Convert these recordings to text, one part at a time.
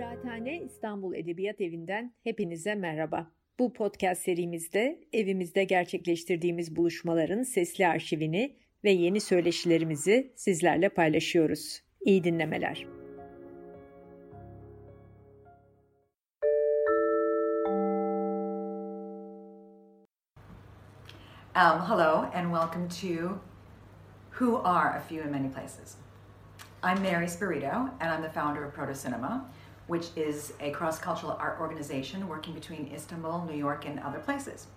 Kıraathane İstanbul Edebiyat Evi'nden hepinize merhaba. Bu podcast serimizde evimizde gerçekleştirdiğimiz buluşmaların sesli arşivini ve yeni söyleşilerimizi sizlerle paylaşıyoruz. İyi dinlemeler. Um, hello and welcome to Who Are a Few in Many Places. I'm Mary Spirito, and I'm the founder of Proto Cinema, which is a cross cultural art organization working between Istanbul, New York, and other places.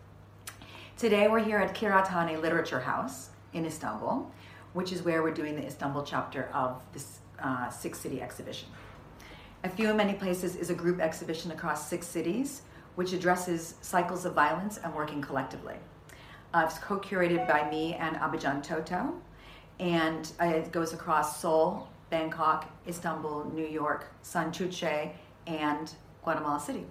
Today, we're here at Kıraathane Literature House in Istanbul, which is where we're doing the Istanbul chapter of this uh, six city exhibition. A Few in Many Places is a group exhibition across six cities, which addresses cycles of violence and working collectively. Uh, it's co curated by me and Abhijan Toto, and uh, it goes across Seoul, Bangkok, Istanbul, New York, Santurce, and Guatemala City.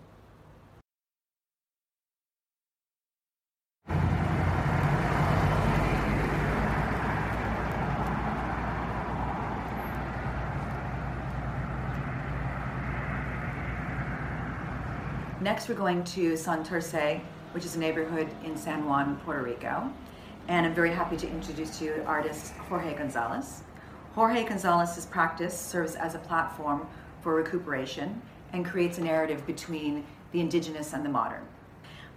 Next, we're going to Santurce, which is a neighborhood in San Juan, Puerto Rico. And I'm very happy to introduce to you artist Jorge Gonzalez. Jorge Gonzalez's practice serves as a platform for recuperation and creates a narrative between the indigenous and the modern.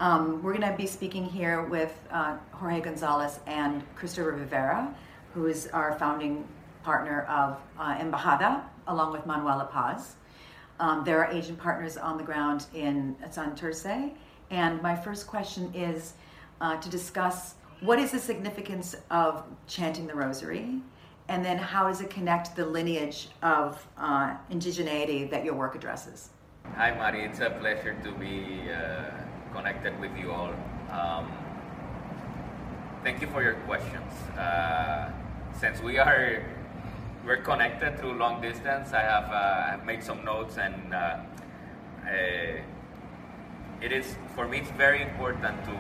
Um, we're going to be speaking here with uh, Jorge Gonzalez and Christopher Rivera, who is our founding partner of uh, Embajada, along with Manuela Paz. Um, they're our agent partners on the ground in Santurce. And my first question is uh, to discuss what is the significance of chanting the rosary and then how does it connect the lineage of uh, indigeneity that your work addresses? Hi, Mari. It's a pleasure to be uh, connected with you all. Um, thank you for your questions. Uh, since we are we're connected through long distance, I have uh, made some notes, and uh, uh, it is for me. It's very important to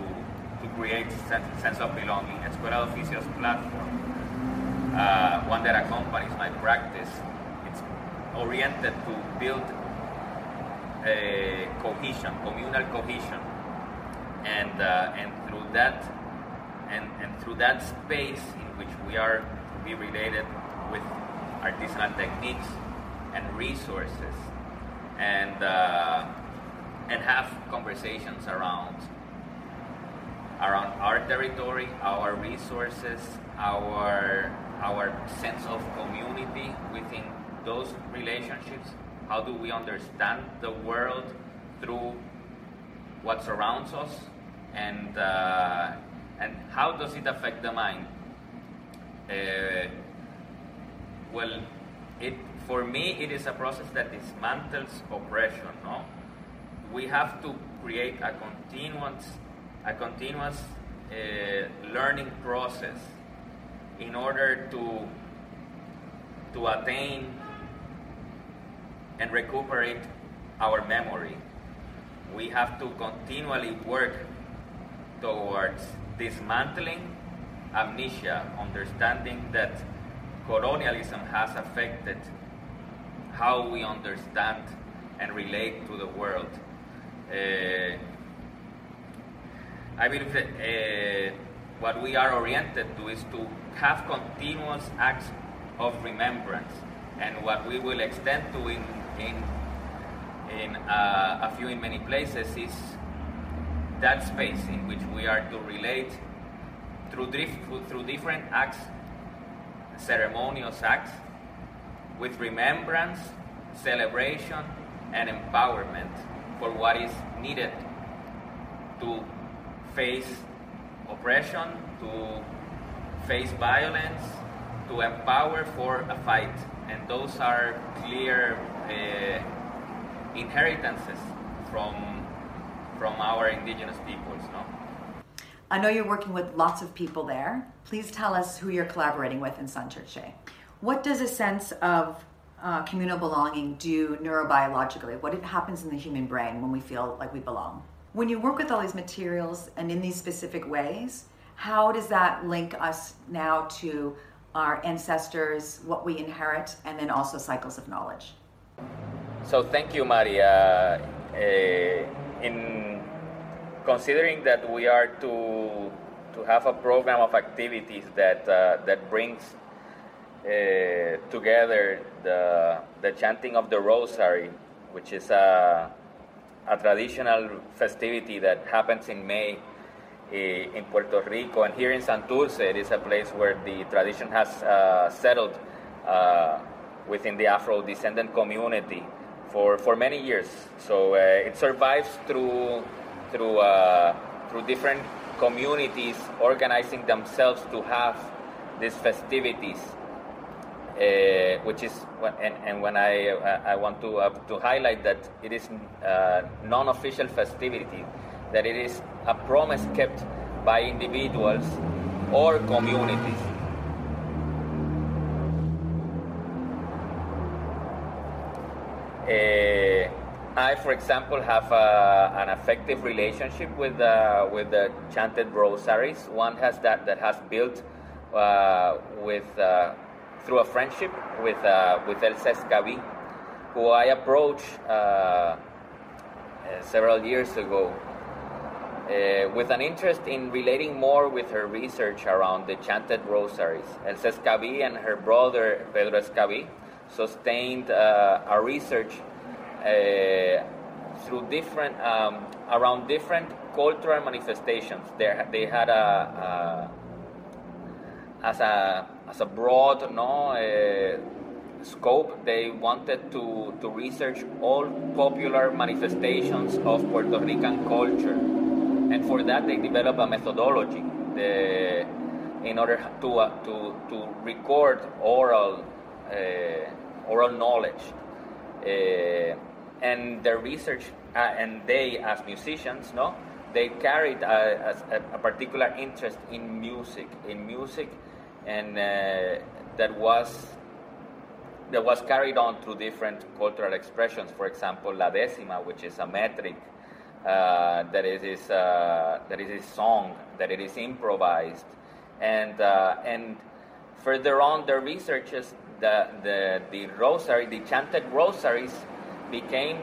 to create sense, sense of belonging. Escuela Oficios platform uh, one that accompanies my practice. It's oriented to build a cohesion, communal cohesion, and uh, and through that and, and through that space in which we are to be related with artisanal techniques and resources, and uh, and have conversations around around our territory, our resources, our our sense of community within those relationships? How do we understand the world through what surrounds us? And, uh, and how does it affect the mind? Uh, well, it, for me, it is a process that dismantles oppression. No, we have to create a continuous, a continuous uh, learning process in order to to attain and recuperate our memory. We have to continually work towards dismantling amnesia, understanding that colonialism has affected how we understand and relate to the world. Uh, I believe that uh, what we are oriented to is to have continuous acts of remembrance. And what we will extend to in, in, in uh, a few in many places is that space in which we are to relate through, through different acts, ceremonious acts, with remembrance, celebration, and empowerment for what is needed to face oppression, to face violence, to empower for a fight. And those are clear uh, inheritances from, from our indigenous peoples. No? I know you're working with lots of people there. Please tell us who you're collaborating with in San Santurce. What does a sense of uh, communal belonging do neurobiologically? What happens in the human brain when we feel like we belong? When you work with all these materials and in these specific ways, how does that link us now to our ancestors, what we inherit, and then also cycles of knowledge? so thank you, Maria. Uh, in considering that we are to to have a program of activities that uh, that brings uh, together the the chanting of the Rosary, which is a a traditional festivity that happens in May in Puerto Rico, and here in Santurce, it is a place where the tradition has uh, settled uh, within the Afro-descendant community for, for many years. So uh, it survives through through uh, through different communities organizing themselves to have these festivities. Uh, which is and, and when I I want to uh, to highlight that it is uh, non-official festivity, that it is a promise kept by individuals or communities. Uh, I, for example, have uh, an effective relationship with uh, with the chanted rosaries. One has that that has built uh, with uh, through a friendship with uh, with Elsa Escabi, who I approached several years ago uh, with an interest in relating more with her research around the chanted rosaries. Elsa Escabi and her brother Pedro Escabi sustained uh, a research uh, through different um, around different cultural manifestations. There, they had a, a, as a as a broad no uh, scope. They wanted to to research all popular manifestations of Puerto Rican culture, and for that they develop a methodology. The, in order to uh, to to record oral uh, oral knowledge. Uh, and their research, uh, and they as musicians, no, they carried a, a, a particular interest in music, in music, and uh, that was that was carried on through different cultural expressions. For example, la décima, which is a metric, uh, that it is uh, that it is song, that it is improvised, and uh, and further on, their researches the, the, the rosary, the chanted rosaries, became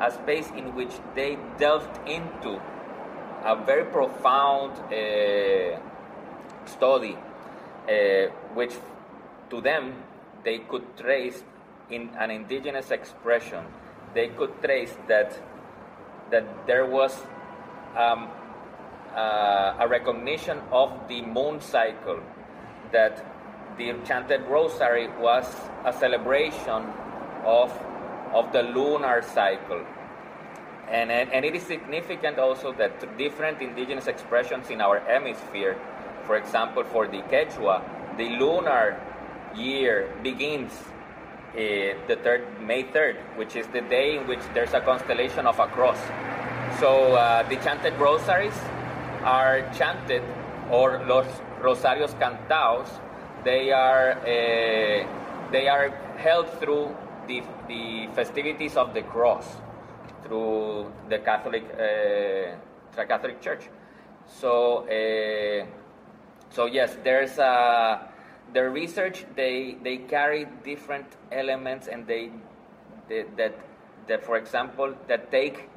a space in which they delved into a very profound uh, study, uh, which to them they could trace in an indigenous expression. They could trace that that there was um, uh, a recognition of the moon cycle, that the chanted rosary was a celebration of, of the lunar cycle. And, and, and it is significant also that different indigenous expressions in our hemisphere, for example, for the Quechua, the lunar year begins uh, the third May 3rd, which is the day in which there's a constellation of a cross. So uh, the chanted rosaries are chanted, or los rosarios cantados, they are uh, they are held through the, the festivities of the cross through the Catholic uh, Catholic Church. So so yes, there's a the research they they carry different elements and they, they that that for example that take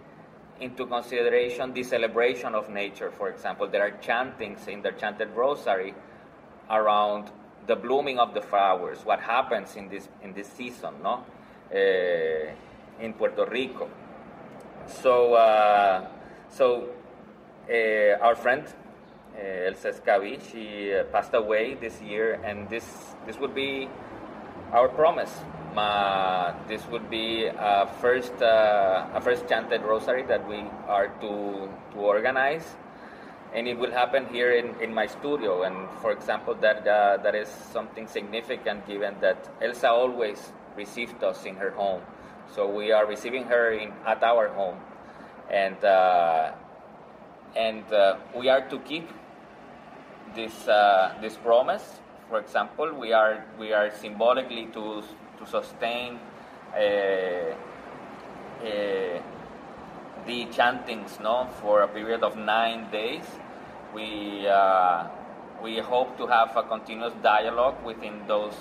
into consideration the celebration of nature. For example, there are chantings in the chanted rosary around the blooming of the flowers, what happens in this in this season, no, uh, in Puerto Rico. So, uh, so uh, our friend Elsa Escabi, she uh, passed away this year, and this this would be our promise. this would be a first uh, a first chanted rosary that we are to to organize and it will happen here in, in my studio. And for example, that uh, that is something significant given that Elsa always received us in her home, so we are receiving her in at our home, and uh, and uh, we are to keep this uh, this promise. For example, we are we are symbolically to to sustain. Uh, uh, the chantings no for a period of nine days we uh, we hope to have a continuous dialogue within those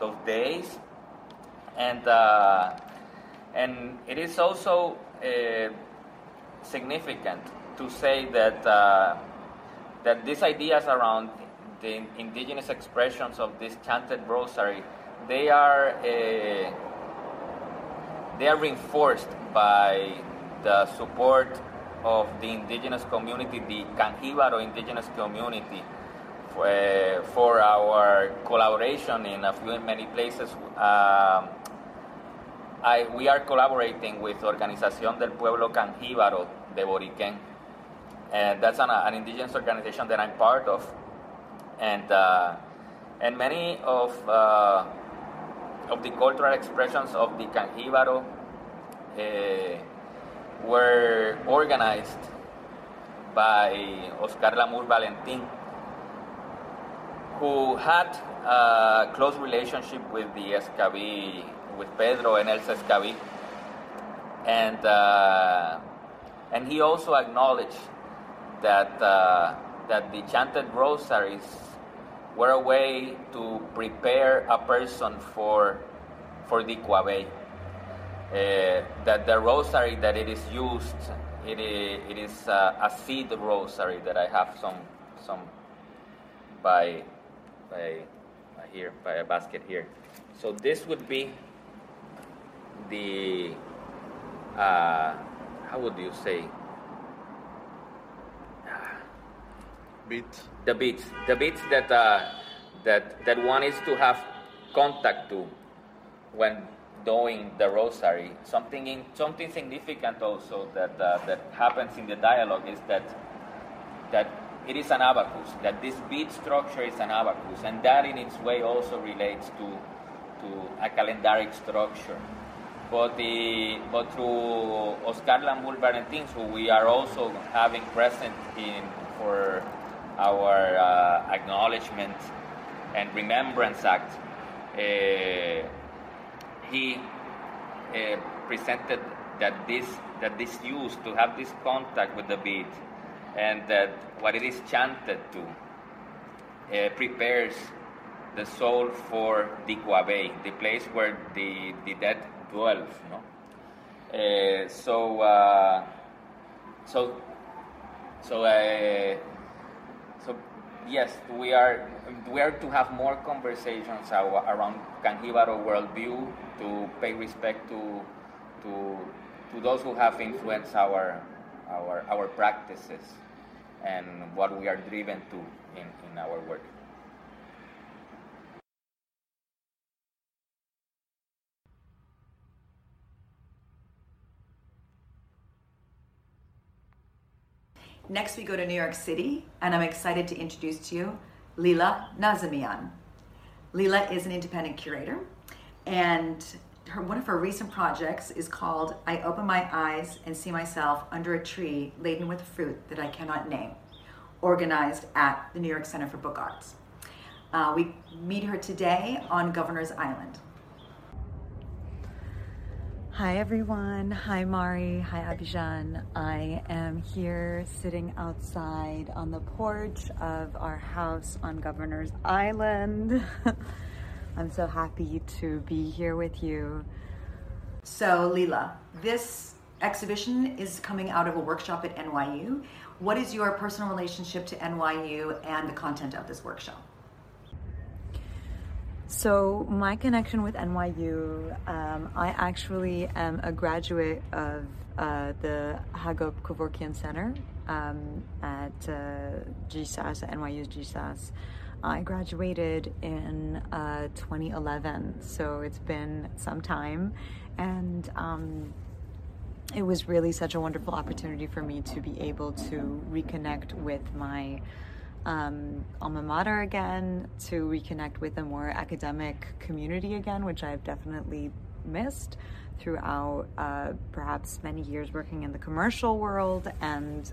those days, and And it is also significant to say that, uh, that these ideas around the indigenous expressions of this chanted rosary, they are, uh, they are reinforced by the support of the indigenous community, the Canjibaro indigenous community, for, uh, for our collaboration in a few many places. Uh, I, we are collaborating with Organización del Pueblo Canjíbaro de Boriquén. And that's an, an indigenous organization that I'm part of. And, uh, and many of, uh, of the cultural expressions of the Canjíbaro uh, were organized by Oscar Lamour Valentin, who had a close relationship with the Escabi, with Pedro and Elsa Escabi. And, uh, and he also acknowledged that, uh, that the chanted rosaries were a way to prepare a person for, for the Coaybay. Uh, that the rosary that it is used, it is, it is uh, a seed rosary that I have some, some by, by, by here, by a basket here. So this would be the, uh, how would you say? The beats, the beats that uh, that that one is to have contact to when doing the rosary. Something in, something significant also that uh, that happens in the dialogue is that that it is an abacus. That this beat structure is an abacus, and that in its way also relates to to a calendaric structure. But the but through Oscar Lamour Valentin, who we are also having present in for our uh, acknowledgement and remembrance act. Uh, he uh, presented that this that this use to have this contact with the beat and that what it is chanted to uh, prepares the soul for Coaybay, the place where the, the dead dwells. No? Uh, so, uh, so, so, uh, so, yes, we are we are to have more conversations around Canjibaro worldview to pay respect to to to those who have influenced our our our practices and what we are driven to in, in our work. Next, we go to New York City, and I'm excited to introduce to you Lila Nazemian. Lila is an independent curator, and her, one of her recent projects is called I Open My Eyes and See Myself Under a Tree Laden with Fruit That I Cannot Name, organized at the New York Center for Book Arts. Uh, we meet her today on Governor's Island. Hi everyone. Hi Mari. Hi Abhijan. I am here sitting outside on the porch of our house on Governor's Island. I'm so happy to be here with you. So, Lila, this exhibition is coming out of a workshop at NYU. What is your personal relationship to NYU and the content of this workshop? So, my connection with NYU, um, I actually am a graduate of uh, the Hagop Kevorkian Center um, at uh, GSAS, at NYU's GSAS. I graduated in uh, 2011, so it's been some time, and um, it was really such a wonderful opportunity for me to be able to reconnect with my um, alma mater again, to reconnect with a more academic community again, which I've definitely missed throughout uh, perhaps many years working in the commercial world and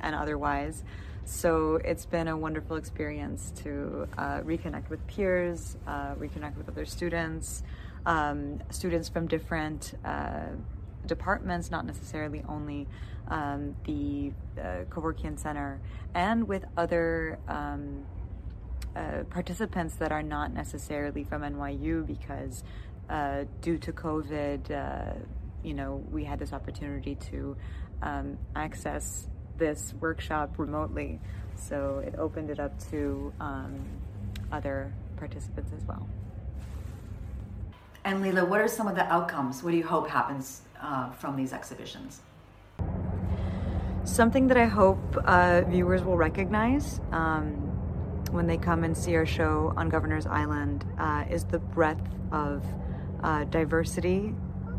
and otherwise. So it's been a wonderful experience to uh, reconnect with peers, uh, reconnect with other students, um, students from different uh, departments, not necessarily only um, the uh, Kevorkian Center, and with other um, uh, participants that are not necessarily from NYU because uh, due to COVID, uh, you know, we had this opportunity to um, access this workshop remotely. So it opened it up to um, other participants as well. And Leila, what are some of the outcomes? What do you hope happens uh, from these exhibitions? Something that I hope uh, viewers will recognize um, when they come and see our show on Governor's Island uh, is the breadth of uh, diversity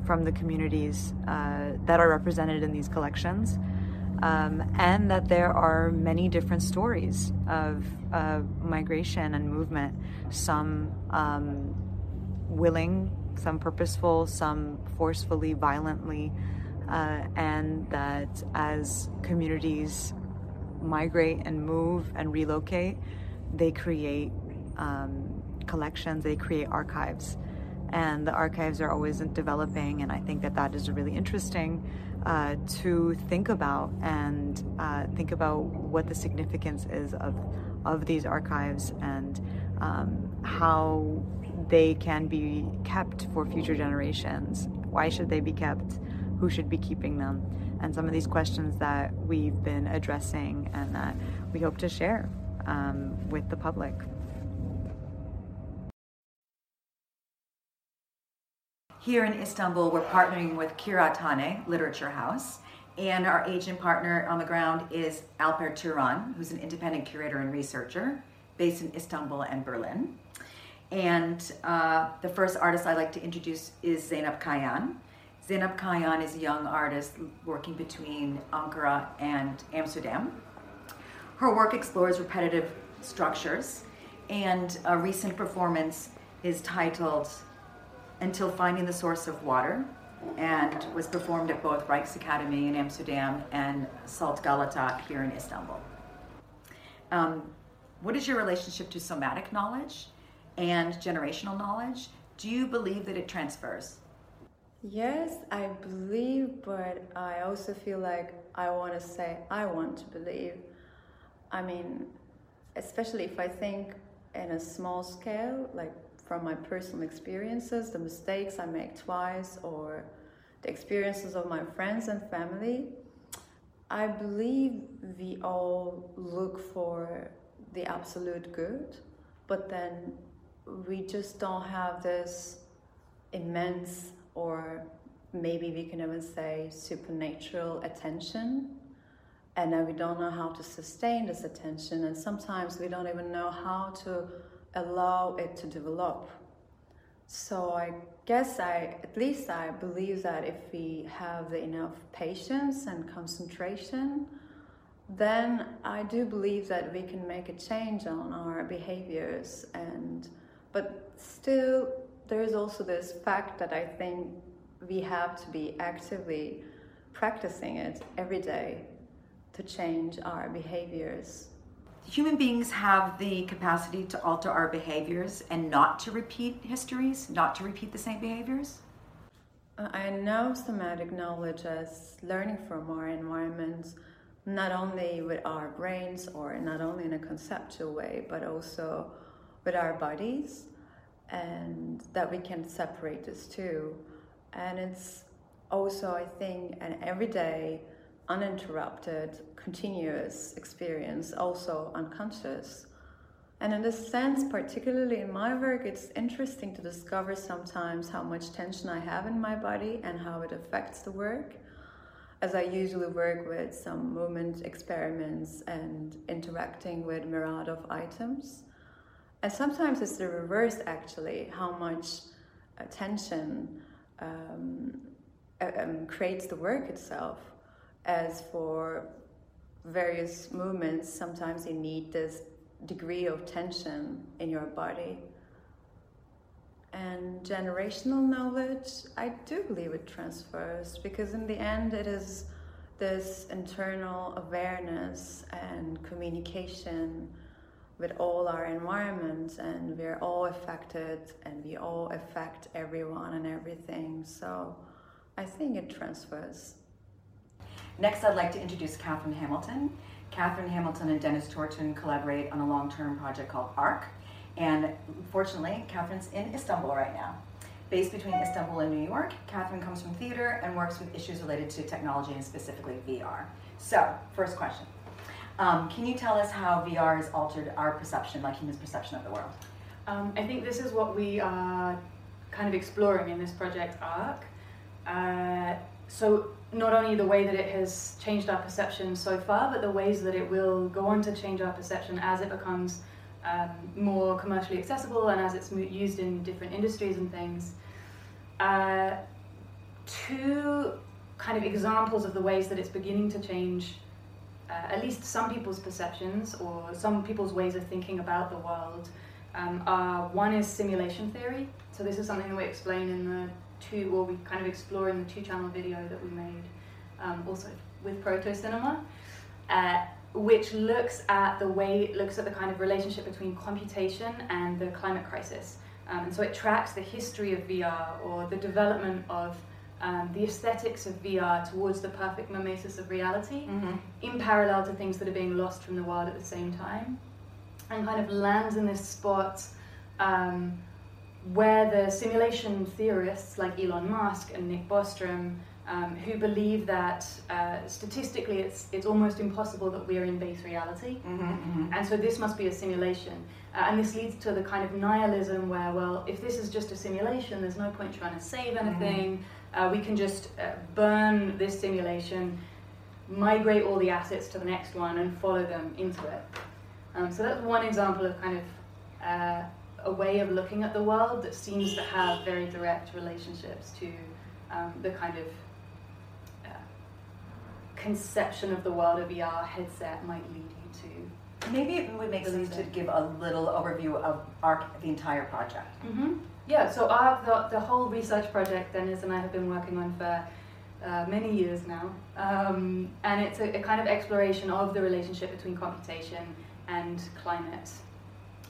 from the communities uh, that are represented in these collections. Um, and that there are many different stories of uh, migration and movement, some um, willing, some purposeful, some forcefully, violently, uh, and that as communities migrate and move and relocate, they create um, collections, they create archives. And the archives are always developing, and I think that that is really interesting uh, to think about and uh, think about what the significance is of, of these archives and um, how they can be kept for future generations. Why should they be kept? Who should be keeping them? And some of these questions that we've been addressing and that we hope to share um, with the public. Here in Istanbul, we're partnering with Kıraathane Literature House, and our agent partner on the ground is Alper Turan, who's an independent curator and researcher based in Istanbul and Berlin. And uh, the first artist I'd like to introduce is Zeynep Kayan. Zeynep Kayan is a young artist working between Ankara and Amsterdam. Her work explores repetitive structures, and a recent performance is titled Until Finding the Source of Water and was performed at both Rijksakademie in Amsterdam and Salt Galata here in Istanbul. Um, what is your relationship to somatic knowledge? and generational knowledge, do you believe that it transfers? Yes, I believe, but I also feel like I want to say I want to believe. I mean, especially if I think in a small scale, like from my personal experiences, the mistakes I make twice, or the experiences of my friends and family, I believe we all look for the absolute good, but then we just don't have this immense or maybe we can even say supernatural attention. And then we don't know how to sustain this attention and sometimes we don't even know how to allow it to develop. So i guess i at least i believe that if we have enough patience and concentration then i do believe that we can make a change on our behaviors and but still, there is also this fact that I think we have to be actively practicing it every day to change our behaviors. Human beings have the capacity to alter our behaviors and not to repeat histories, not to repeat the same behaviors? Uh, I know somatic knowledge as learning from our environments, not only with our brains or not only in a conceptual way, but also with our bodies and that we can separate this too. And it's also, I think, an everyday, uninterrupted, continuous experience, also unconscious. And in this sense, particularly in my work, it's interesting to discover sometimes how much tension I have in my body and how it affects the work. As I usually work with some movement experiments and interacting with myriad of items. And sometimes it's the reverse, actually, how much attention um, um, creates the work itself. As for various movements, sometimes you need this degree of tension in your body. And generational knowledge, I do believe it transfers because, in the end, it is this internal awareness and communication with all our environments and we're all affected and we all affect everyone and everything. So I think it transfers. Next, I'd like to introduce Catherine Hamilton. Catherine Hamilton and Dennis Torton collaborate on a long term project called ARC. And fortunately, Catherine's in Istanbul right now. Based between Istanbul and New York, Catherine comes from theater and works with issues related to technology and specifically VR. So, first question. Um, can you tell us how VR has altered our perception, like humans' perception of the world? Um, I think this is what we are kind of exploring in this project ARC. Uh, so not only the way that it has changed our perception so far, but the ways that it will go on to change our perception as it becomes um, more commercially accessible and as it's used in different industries and things. Uh, two kind of examples of the ways that it's beginning to change uh, at least some people's perceptions or some people's ways of thinking about the world um, are one is simulation theory. So this is something that we explain in the two, or we kind of explore in the two channel video that we made, um, also with Proto Cinema, uh, which looks at the way, looks at the kind of relationship between computation and the climate crisis. Um, and so it tracks the history of VR or the development of um, the aesthetics of VR towards the perfect mimesis of reality mm-hmm. in parallel to things that are being lost from the world at the same time. And kind of lands in this spot um, where the simulation theorists like Elon Musk and Nick Bostrom, um, who believe that uh, statistically it's, it's almost impossible that we are in base reality, mm-hmm, mm-hmm. and so this must be a simulation. Uh, and this leads to the kind of nihilism where, well, if this is just a simulation, there's no point trying to save mm-hmm. anything. Uh, we can just uh, burn this simulation, migrate all the assets to the next one, and follow them into it. Um, so that's one example of kind of uh, a way of looking at the world that seems to have very direct relationships to um, the kind of uh, conception of the world a VR headset might lead you to. Maybe it would make sense to give a little overview of our, the entire project. Mm-hmm. Yeah, so our, the, the whole research project Dennis and I have been working on for uh, many years now. Um, and it's a, a, kind of exploration of the relationship between computation and climate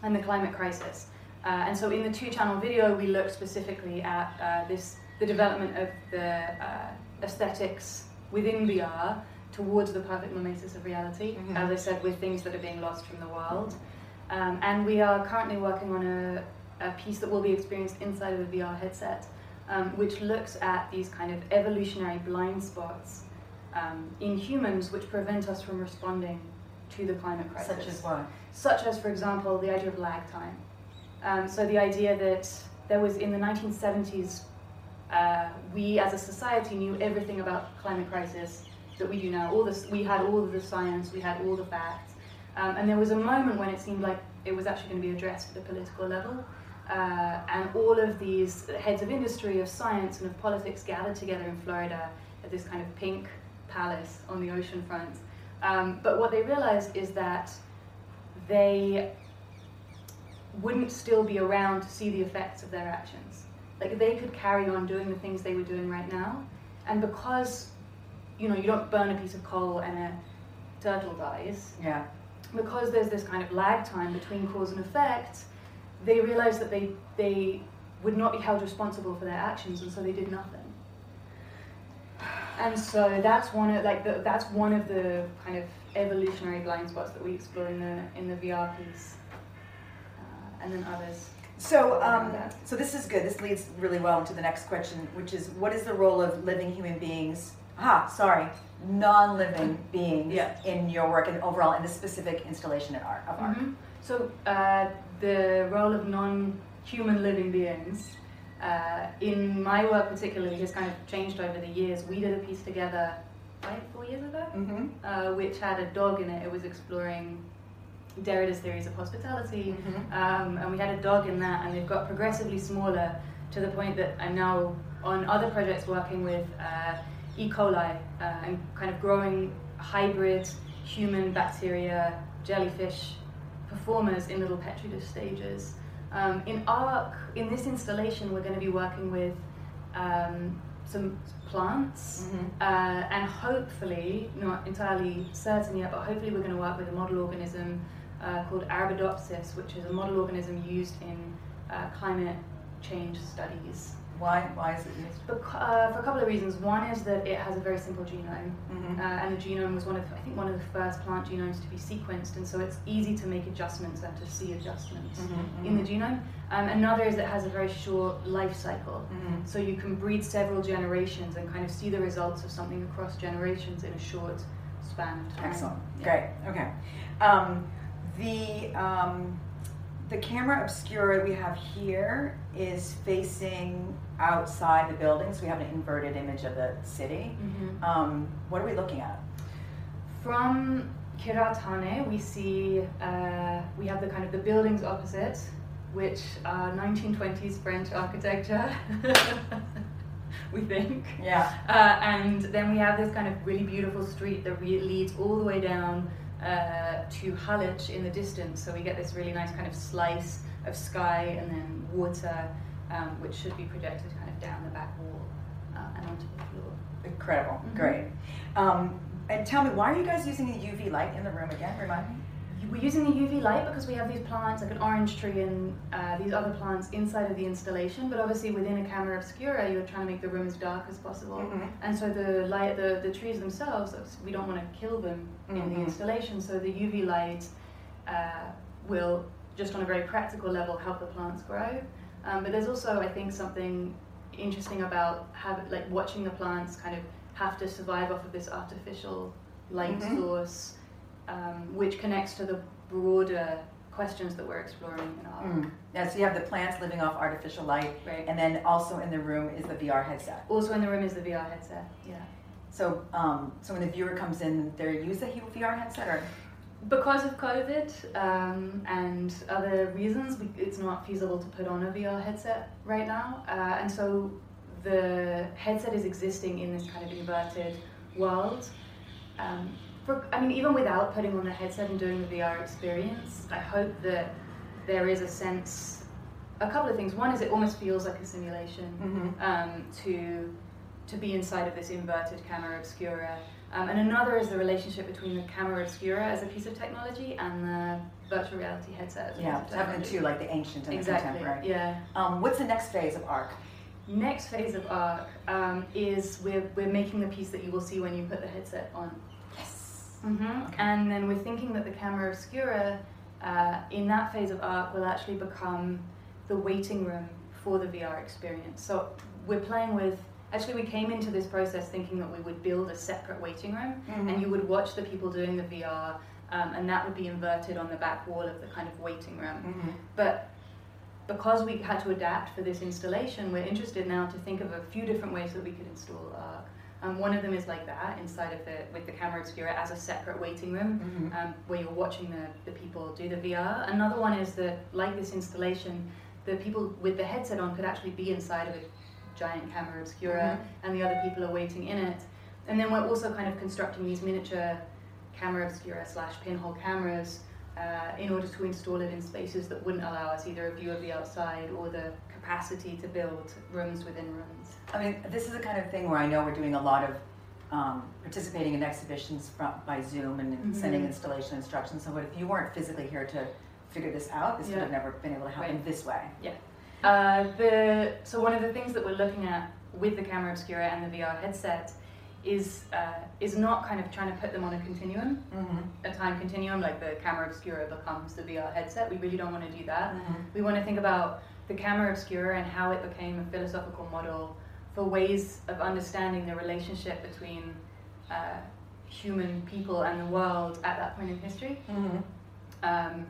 and the climate crisis. Uh, and so in the two-channel video, we look specifically at uh, this the development of the uh, aesthetics within VR towards the perfect mimesis of reality, mm-hmm. as I said, with things that are being lost from the world. Um, and we are currently working on a, a, piece that will be experienced inside of a VR headset, um, which looks at these kind of evolutionary blind spots um, in humans which prevent us from responding to the climate crisis. Such as what? Such as, for example, the idea of lag time. Um, so the idea that there was in the 1970s, uh, we as a society knew everything about climate crisis that we do now. All this, we had all of the science, we had all the facts, um, and there was a moment when it seemed like it was actually going to be addressed at the political level. Uh, and all of these heads of industry, of science, and of politics gathered together in Florida at this kind of pink palace on the ocean front. Um, but what they realized is that they wouldn't still be around to see the effects of their actions. Like they could carry on doing the things they were doing right now, and because you know you don't burn a piece of coal and a turtle dies. Yeah. Because there's this kind of lag time between cause and effect, they realized that they they would not be held responsible for their actions, and so they did nothing. And so that's one of like the, that's one of the kind of evolutionary blind spots that we explore in the in the VR piece and then others. So, um, so this is good. This leads really well into the next question, which is, what is the role of living human beings? Ah, sorry, non-living beings yeah. in your work and overall in the specific installation of art. Of art. Mm-hmm. So, uh, the role of non-human living beings uh, in my work particularly has kind of changed over the years. We did a piece together five, four years ago, mm-hmm. uh, which had a dog in it. It was exploring Derrida's theories of hospitality, mm-hmm. um, and we had a dog in that, and they've got progressively smaller to the point that I'm now on other projects working with uh, E. coli uh, and kind of growing hybrid human bacteria jellyfish performers in little petri dish stages. Um, in ARC, in this installation, we're going to be working with um, some plants mm-hmm. uh, and hopefully, not entirely certain yet, but hopefully we're going to work with a model organism uh, called Arabidopsis, which is a model organism used in uh, climate change studies. Why? Why is it used? Bec- uh, for a couple of reasons. One is that it has a very simple genome, Mhm. uh, and the genome was one of, I think, one of the first plant genomes to be sequenced, and so it's easy to make adjustments and to see adjustments Mhm, in the genome. Um, another is it has a very short life cycle, Mhm. so you can breed several generations and kind of see the results of something across generations in a short span of time. Excellent. Yeah. Great. Okay. Um, the um, the camera obscura we have here is facing outside the buildings. We have an inverted image of the city. Mhm. Um, what are we looking at? From Kıraathane, we see uh, we have the kind of the buildings opposite, which are 1920s French architecture. we think. Yeah. Uh, and then we have this kind of really beautiful street that re- leads all the way down uh, to Haliç in the distance. So we get this really nice kind of slice of sky and then water, um, which should be projected kind of down the back wall uh, and onto the floor. Incredible. Mhm. Great. Um, and tell me, why are you guys using the UV light in the room again? Remind me. We're using the UV light because we have these plants, like an orange tree and uh, these other plants inside of the installation. But obviously, within a camera obscura, you're trying to make the room as dark as possible. Mhm. And so the light, the, the trees themselves, we don't want to kill them in Mhm. the installation. So the UV light uh, will, just on a very practical level, help the plants grow. Um, but there's also, I think, something interesting about have, like watching the plants kind of have to survive off of this artificial light Mhm. source, um, which connects to the broader questions that we're exploring in our Mm. Yeah, so you have the plants living off artificial light, Right. and then also in the room is the VR headset. Also in the room is the VR headset. Yeah. So, um, so when the viewer comes in, they use the VR headset, or Because of COVID um, and other reasons, we, it's not feasible to put on a VR headset right now. Uh, and so the headset is existing in this kind of inverted world. Um, for, I mean, even without putting on the headset and doing the VR experience, I hope that there is a sense, a couple of things. One is it almost feels like a simulation Mhm. um, to to be inside of this inverted camera obscura. Um, and another is the relationship between the camera obscura as a piece of technology and the virtual reality headset as a yeah, piece of having technology. two like the ancient and the Exactly. contemporary. Yeah. Um, what's the next phase of ARC? Next phase of ARC um, is we're, we're making the piece that you will see when you put the headset on. Yes. hmm Okay. And then we're thinking that the camera obscura uh, in that phase of ARC will actually become the waiting room for the VR experience. So we're playing with. Actually, we came into this process thinking that we would build a separate waiting room, Mhm. and you would watch the people doing the VR, um, and that would be inverted on the back wall of the kind of waiting room. Mhm. But because we had to adapt for this installation, we're interested now to think of a few different ways that we could install ARC. Um, one of them is like that, inside of the with the camera obscura as a separate waiting room, Mhm. um, where you're watching the, the people do the VR. Another one is that, like this installation, the people with the headset on could actually be inside of a giant camera obscura, Mhm. and the other people are waiting in it. And then we're also kind of constructing these miniature camera obscura slash pinhole cameras uh, in order to install it in spaces that wouldn't allow us either a view of the outside or the capacity to build rooms within rooms. I mean, this is the kind of thing where I know we're doing a lot of um, participating in exhibitions from, by Zoom and Mhm. sending installation instructions. So, what if you weren't physically here to figure this out? This would have never been able to happen Right. this way. Uh, the so one of the things that we're looking at with the camera obscura and the VR headset is uh, is not kind of trying to put them on a continuum, Mm-hmm. a time continuum, like the camera obscura becomes the VR headset. We really don't want to do that. Mhm. We want to think about the camera obscura and how it became a philosophical model for ways of understanding the relationship between uh, human people and the world at that point in history. Mm-hmm. um,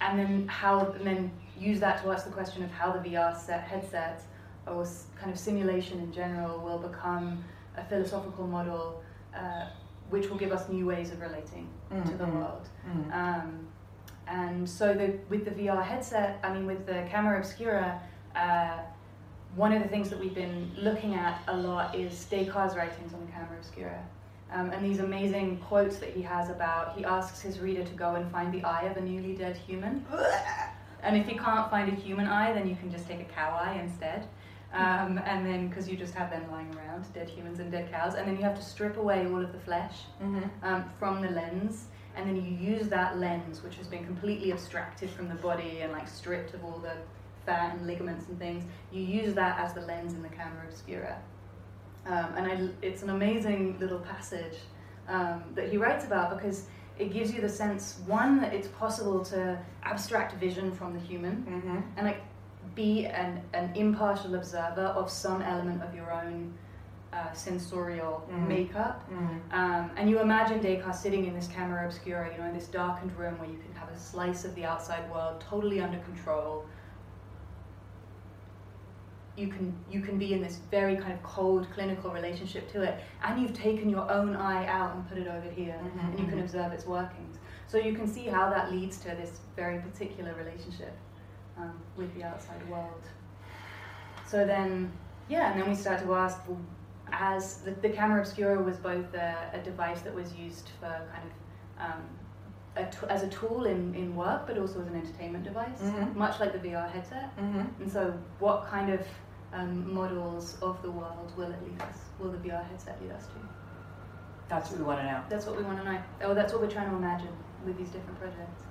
and then how and then use that to ask the question of how the VR set headset or kind of simulation in general will become a philosophical model uh, which will give us new ways of relating to the Mhm. world. Mhm. Um, and so the, with the VR headset, I mean with the camera obscura, uh, one of the things that we've been looking at a lot is Descartes' writings on the camera obscura. Um, and these amazing quotes that he has about, he asks his reader to go and find the eye of a newly dead human. And if you can't find a human eye, then you can just take a cow eye instead. Um, and then, because you just have them lying around, dead humans and dead cows, and then you have to strip away all of the flesh Mhm. um, from the lens, and then you use that lens, which has been completely abstracted from the body and like stripped of all the fat and ligaments and things, you use that as the lens in the camera obscura. Um, and I, it's an amazing little passage um, that he writes about because it gives you the sense one that it's possible to abstract vision from the human Mm-hmm. and like be an, an impartial observer of some element of your own uh, sensorial Mhm. makeup. Um, and you imagine Descartes sitting in this camera obscura, you know, in this darkened room where you can have a slice of the outside world totally under control. You can you can be in this very kind of cold clinical relationship to it, and you've taken your own eye out and put it over here, Mhm, and you can mhm. observe its workings. So you can see how that leads to this very particular relationship um, with the outside world. So then, yeah, and then we start to ask, well, as the, the camera obscura was both a, a device that was used for kind of um, a t- as a tool in, in work, but also as an entertainment device, Mhm. much like the VR headset. Mm-hmm. And so, what kind of um, models of the world will it lead us? Will the VR headset lead us to? That's what we want to know. That's what we want to know. Oh, that's what we're trying to imagine with these different projects.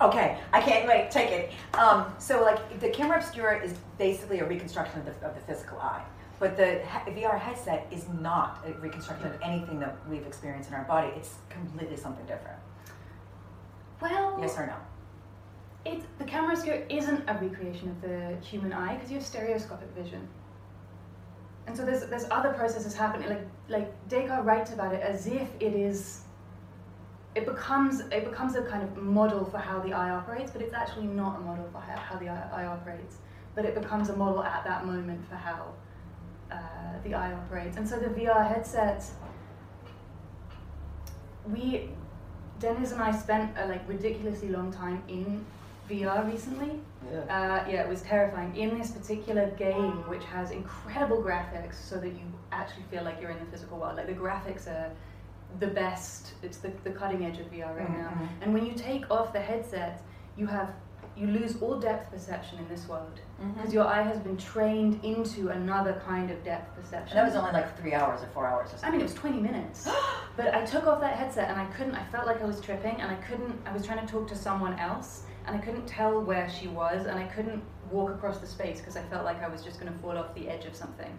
Okay, I can't wait. Take it. Um, so, like, the camera obscura is basically a reconstruction of the, of the physical eye, but the he- VR headset is not a reconstruction of anything that we've experienced in our body. It's completely something different. Well, Yes or no? It's, the camera isn't a recreation of the human eye because you have stereoscopic vision. And so there's, there's other processes happening. Like, like Descartes writes about it as if it is, it becomes, it becomes a kind of model for how the eye operates, but it's actually not a model for how, how the eye, eye operates. But it becomes a model at that moment for how uh, the eye operates. And so the VR headset, we, Dennis and I spent a like ridiculously long time in VR recently. Yeah. Uh, yeah, it was terrifying. In this particular game, which has incredible graphics, so that you actually feel like you're in the physical world. Like the graphics are the best. It's the, the cutting edge of VR right now. Mhm. And when you take off the headset, you have you lose all depth perception in this world because your eye has been trained into another kind of depth perception. And that was only like three hours or four hours or something. I mean, it was 20 minutes. but I took off that headset and I couldn't, I felt like I was tripping and I couldn't, I was trying to talk to someone else and I couldn't tell where she was and I couldn't walk across the space because I felt like I was just going to fall off the edge of something.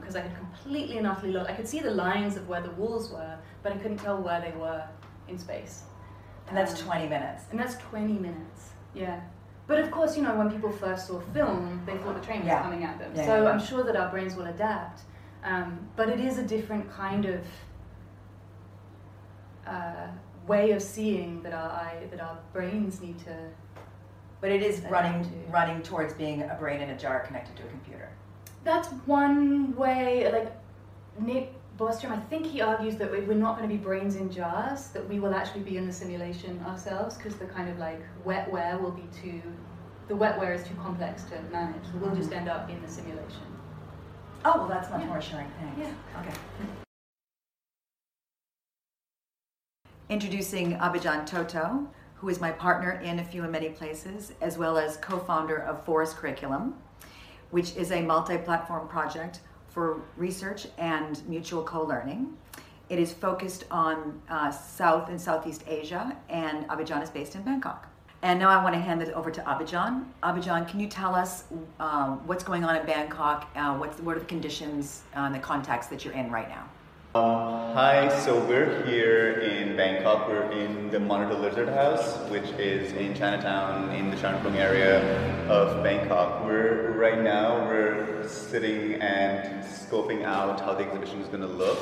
Because I had completely and utterly lost, I could see the lines of where the walls were, but I couldn't tell where they were in space. and that's Um, 20 minutes. And that's 20 minutes, yeah. But of course, you know, when people first saw film, they thought the train was Yeah. coming at them. Yeah, so yeah. I'm sure that our brains will adapt. Um, but it is a different kind of uh, way of seeing that our eye, that our brains need to. But it is running to. running towards being a brain in a jar connected to a computer. That's one way. Like Nick Bostrom, I think he argues that we're not going to be brains in jars. That we will actually be in the simulation ourselves because the kind of like wetware will be too. The wetware is too complex to manage. So we'll just mm-hmm. end up in the simulation. Oh, well, that's much Yeah. more assuring. Thanks. Yeah. Okay. Introducing Abhijan Toto, who is my partner in A Few and Many Places, as well as co founder of Forest Curriculum, which is a multi platform project for research and mutual co learning. It is focused on uh, South and Southeast Asia, and Abhijan is based in Bangkok. And now I want to hand it over to Abhijan. Abhijan, can you tell us um, what's going on in Bangkok? Uh, what's, what are the conditions uh, and the context that you're in right now? Um, hi, so we're here in Bangkok. We're in the Monitor Lizard House, which is in Chinatown in the Charoen area of Bangkok. We're right now we're sitting and scoping out how the exhibition is going to look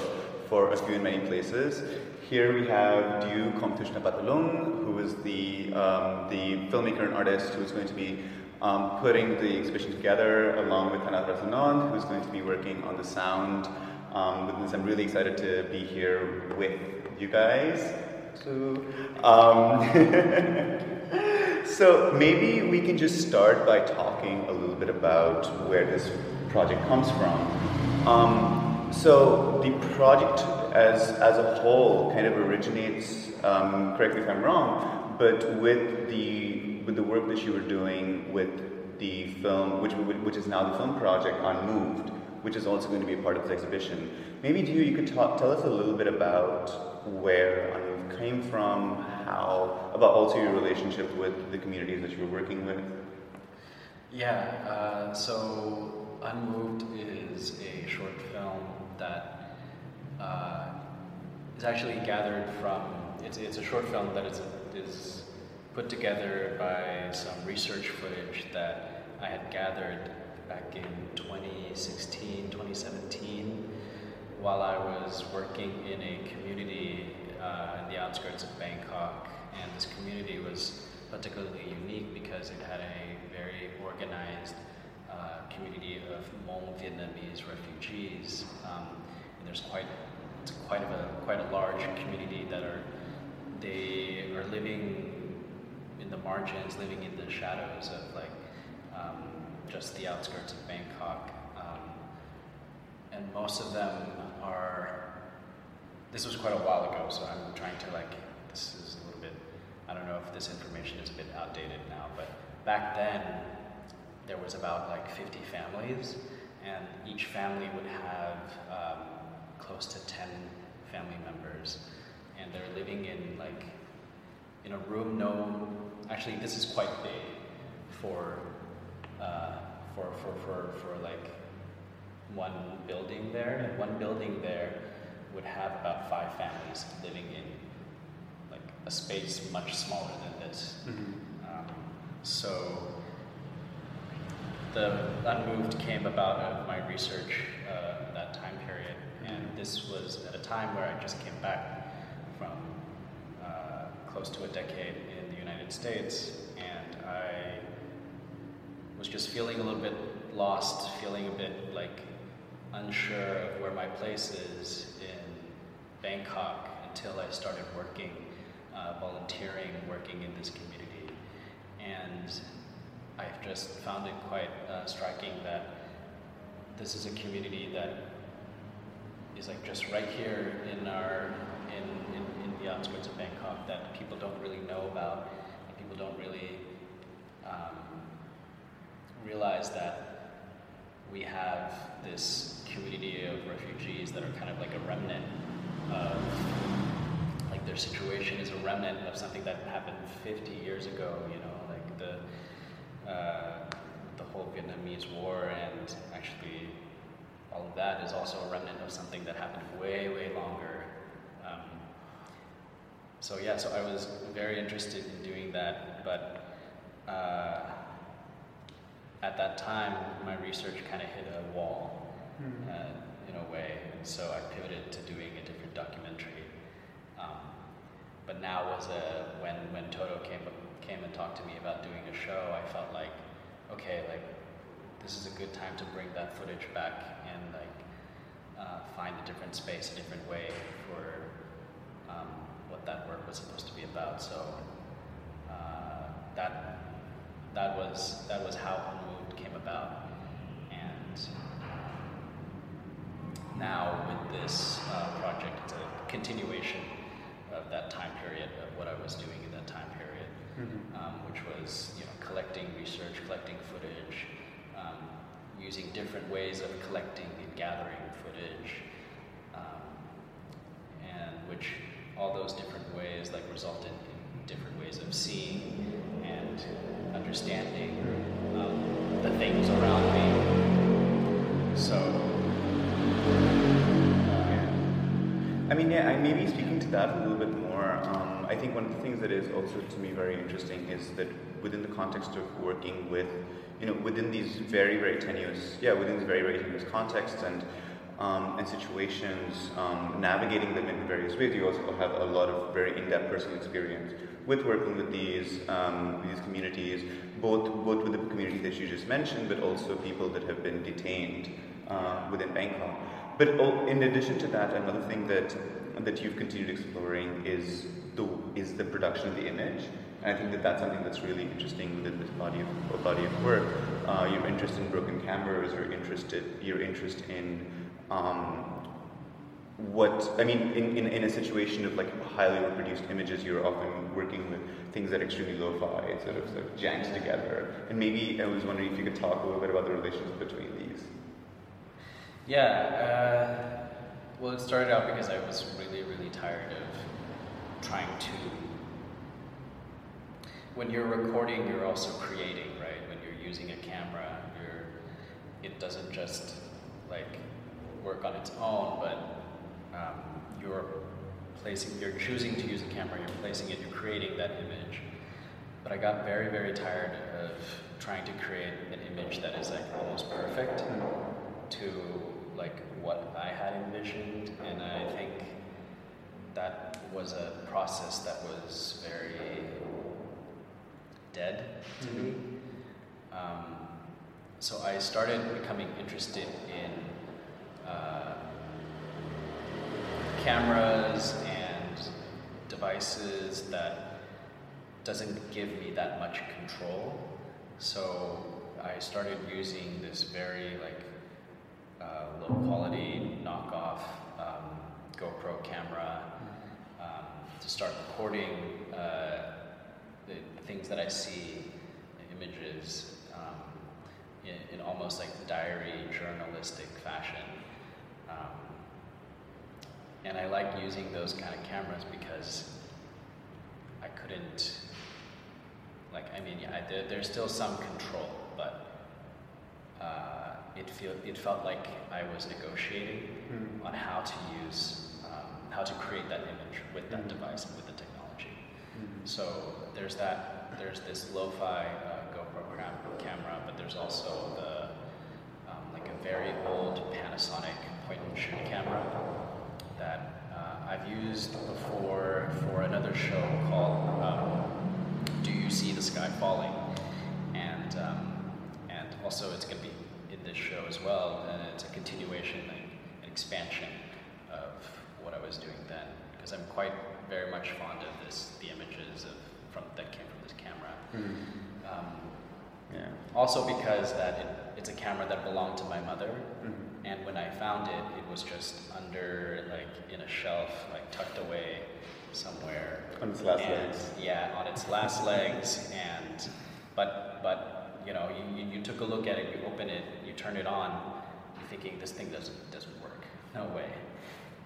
for a few and many places. Here we have Diu Komtushna Patulung, who is the um, the filmmaker and artist who is going to be um, putting the exhibition together, along with Kanat Rasanand, who's going to be working on the sound um, with this. I'm really excited to be here with you guys. So, um, so maybe we can just start by talking a little bit about where this project comes from. Um, so the project as, as a whole kind of originates, um, correct me if I'm wrong, but with the, with the work that you were doing with the film, which, which is now the film project Unmoved, which is also going to be a part of this exhibition. Maybe, Dio, you could talk, tell us a little bit about where you came from, how, about also your relationship with the communities that you were working with. Yeah, uh, so Unmoved is a short film that uh, is actually gathered from, it's, it's a short film that is, is put together by some research footage that I had gathered back in 2016, 2017, while I was working in a community uh, in the outskirts of Bangkok. And this community was particularly unique because it had a very organized uh, community of Hmong Vietnamese refugees. Um, and there's quite it's quite of a quite a large community that are they are living in the margins, living in the shadows of like just the outskirts of Bangkok. Um, and most of them are. This was quite a while ago, so I'm trying to like. This is a little bit. I don't know if this information is a bit outdated now, but back then there was about like 50 families, and each family would have um, close to 10 family members, and they're living in like in a room known. Actually, this is quite big for uh, for, for, for, for like one building there, and one building there would have about five families living in like a space much smaller than this. Mm-hmm. Um, so the Unmoved came about of my research uh, that time period, and this was at a time where I just came back from uh, close to a decade in the United States, and I was just feeling a little bit lost, feeling a bit like unsure of where my place is in Bangkok until I started working, uh, volunteering, working in this community. And I've just found it quite uh, striking that this is a community that is like just right here in our in, in, in the outskirts of Bangkok that people don't really know about and people don't really um, realize that we have this community of refugees that are kind of like a remnant of like their situation is a remnant of something that happened 50 years ago you know like the uh, the whole Vietnamese War, and actually all of that is also a remnant of something that happened way, way longer. Um, so yeah, so I was very interested in doing that, but uh, at that time, my research kind of hit a wall mm-hmm. uh, in a way, and so I pivoted to doing a different documentary. Um, but now was a when when Toto came came and talked to me about doing a show, I felt like, okay, like this is a good time to bring that footage back and like uh, find a different space, a different way for um, what that work was supposed to be about. So uh, that that was that was how about, and now with this uh, project, it's a continuation of that time period of what I was doing in that time period mm-hmm. um, which was you know collecting research, collecting footage, um, using different ways of collecting and gathering footage, um, and which all those different ways like resulted in different ways of seeing and understanding um, the things around me. So. yeah. I mean, yeah, I maybe speaking to that a little bit more. Um, I think one of the things that is also to me very interesting is that within the context of working with, you know, within these very, very tenuous, yeah, within these very, very tenuous contexts and um, and situations, um, navigating them in various ways, you also have a lot of very in-depth personal experience with working with these um, these communities, both both with the community that you just mentioned, but also people that have been detained uh, within Bangkok. But in addition to that, another thing that that you've continued exploring is the is the production of the image. And I think that that's something that's really interesting within this body of body of work. Uh, your interest in broken cameras, your interested your interest in um, what I mean in, in, in, a situation of like highly reproduced images, you're often working with things that are extremely lo-fi, sort of, sort of together. And maybe I was wondering if you could talk a little bit about the relationship between these. Yeah. Uh well, it started out because I was really, really tired of trying to. When you're recording, you're also creating, right? When you're using a camera, you're. It doesn't just like work on its own, but um, you're placing, you're choosing to use a camera, you're placing it, you're creating that image. But I got very, very tired of trying to create an image that is like almost perfect to like what I had envisioned, and I think that was a process that was very dead to me. Um, so I started becoming interested in uh, cameras and devices that doesn't give me that much control. So I started using this very like uh, low quality knockoff um, GoPro camera um, to start recording uh, the things that I see, images, um, in, in almost like diary journalistic fashion. And I like using those kind of cameras because I couldn't, like, I mean, yeah, I, there, there's still some control, but uh, it feel it felt like I was negotiating Mm. on how to use, um, how to create that image with that Mm. device and with the technology. Mm. So there's that. There's this lo-fi uh, GoPro cam- camera, but there's also the um, like a very old Panasonic point-and-shoot camera that uh, I've used before for another show called um, "Do You See the Sky Falling?" and um, and also it's going to be in this show as well, and it's a continuation, like, an expansion of what I was doing then, because I'm quite very much fond of this, the images of from that came from this camera. Mm. Um, Yeah. also because that it, it's a camera that belonged to my mother, Mhm. And when I found it, it was just under like in a shelf, like tucked away somewhere. On its last And- legs. Yeah, on its last legs, and but but you know, you, you, you took a look at it, you open it, you turn it on, you're thinking this thing doesn't doesn't work, no way.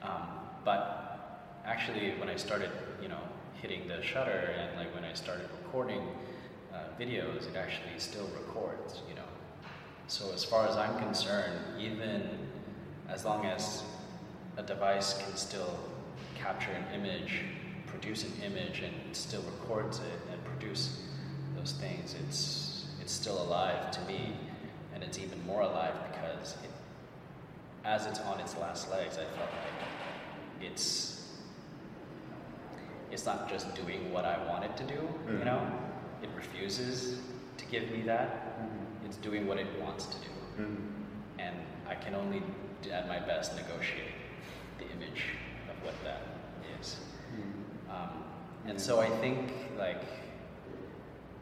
Um, but actually, when I started, you know, hitting the shutter and like when I started recording uh, videos, it actually still records, you know. So as far as I'm concerned, even as long as a device can still capture an image, produce an image, and still records it and produce those things, it's it's still alive to me, and it's even more alive because it, as it's on its last legs, I felt like it's it's not just doing what I want it to do, you Mhm. know. It refuses to give me that. It's doing what it wants to do Mm. and I can only, at my best, negotiate the image of what that is. Mm. Um, and so I think like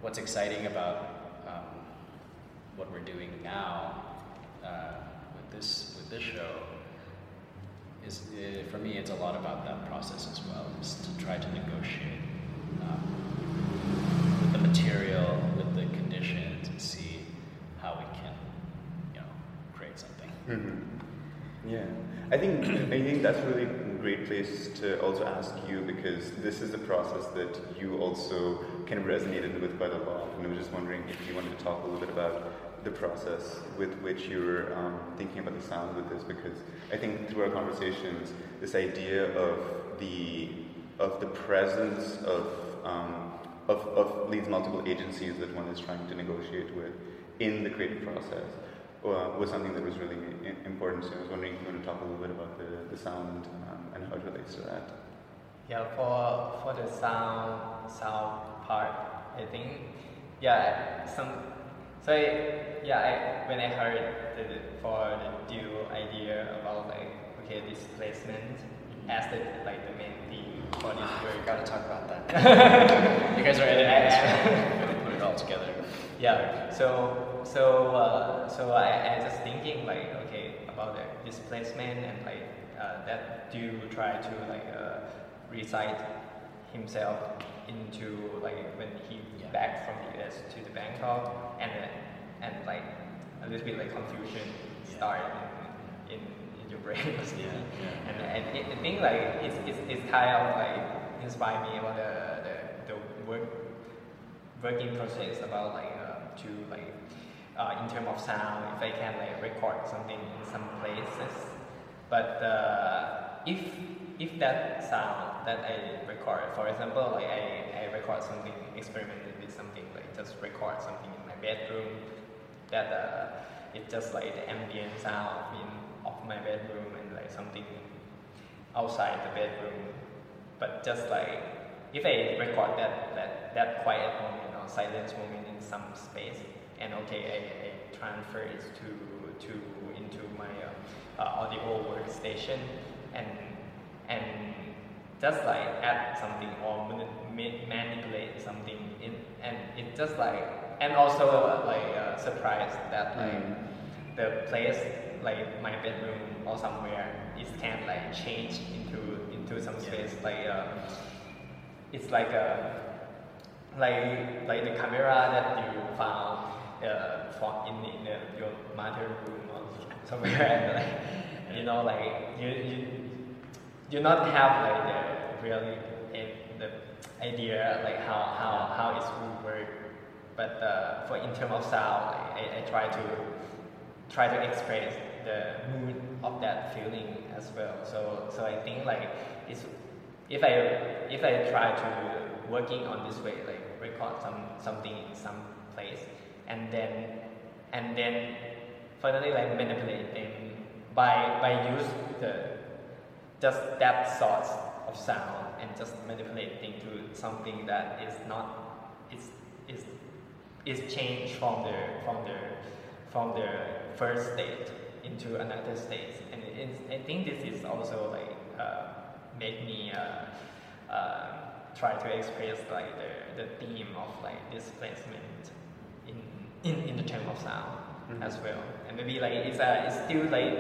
what's exciting about um, what we're doing now uh, with this with this show is uh, for me it's a lot about that process as well, is to try to negotiate um, with the material, with the conditions, and see how we can, you know, create Mhm. Yeah, I think I think that's a really great place to also ask you because this is a process that you also kind of resonated with quite a lot, and I was just wondering if you wanted to talk a little bit about the process with which you're um, thinking about the sound with this, because I think through our conversations, this idea of the of the presence of um, of, of these multiple agencies that one is trying to negotiate with in the creative process uh, was something that was really important. So I was wondering if you want to talk a little bit about the, the sound um, and how it relates to that. Yeah, for for the sound sound part, I think yeah some so I, yeah I, when I heard the, for the dual idea about like okay displacement as the like the main theme for this work. Gotta talk about that. you guys are editing this, Yeah. right? Gotta put it all together. Yeah. So so uh, so I, I just thinking like okay about the displacement and like uh, that do try to like uh, recite himself into like when he Yeah. back from the US to the Bangkok and and like a little bit like confusion Yeah. start in, in your brain mostly. And, and I I think like it's, it's, it's kind of like inspired me about the, the, the work working process about like uh, to like uh, in terms of sound if I can like record something in some places. But uh, if if that sound that I record for example like I, I record something experimented with something like just record something in my bedroom that uh, it's just like the ambient sound in of my bedroom and like something outside the bedroom. But just like if I record that that that quiet moment or silence moment in some space, and okay, I, I transfer it to to into my uh, uh, audio workstation, and and just like add something or manipulate something in, and it just like and also uh, like uh, surprised that like the place like my bedroom or somewhere it can like change into into some space. Like uh, it's like a like like the camera that you found uh, in, in the, your mother room or somewhere and like you know like you you you not have like the really eh, the idea like how how how it would work. But uh, for in terms of sound I, I try to try to express the mood of that feeling as well. So so I think like it's if I if I try to working on this way, like record some something in some place, and then and then finally like manipulating by by use the just that sort of sound and just manipulating to something that is not is is is changed from the from the from the first state into another state, and it, I think this is also like. Uh, make me uh, uh, try to express like the, the theme of like displacement in, in, the term of sound mm-hmm. as well. And maybe like it's, uh, it's still like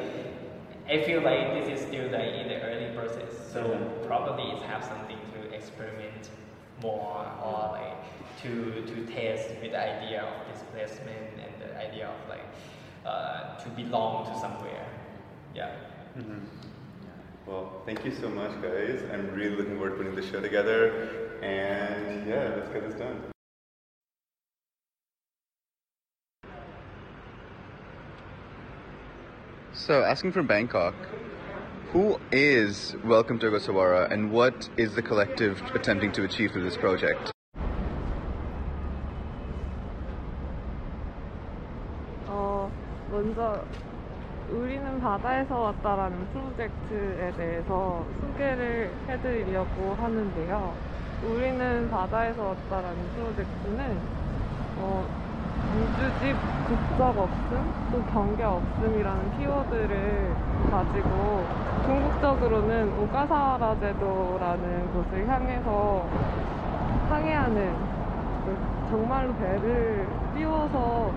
I feel like this is still like in the early process, so mm-hmm. probably it have something to experiment more or like to to test with the idea of displacement and the idea of like uh, to belong to somewhere. Yeah. Mm-hmm. Well, thank you so much, guys. I'm really looking forward to putting the show together. And yeah, let's get this done. So, asking from Bangkok, who is Welcome to Ogasawara and what is the collective attempting to achieve through this project? 어, 먼저 우리는 바다에서 왔다라는 프로젝트에 대해서 소개를 해드리려고 하는데요. 우리는 바다에서 왔다라는 프로젝트는 어, 우주집 국적 없음 또 경계 없음이라는 키워드를 가지고 궁극적으로는 오가사와라 제도라는 곳을 향해서 항해하는 그 정말로 배를 띄워서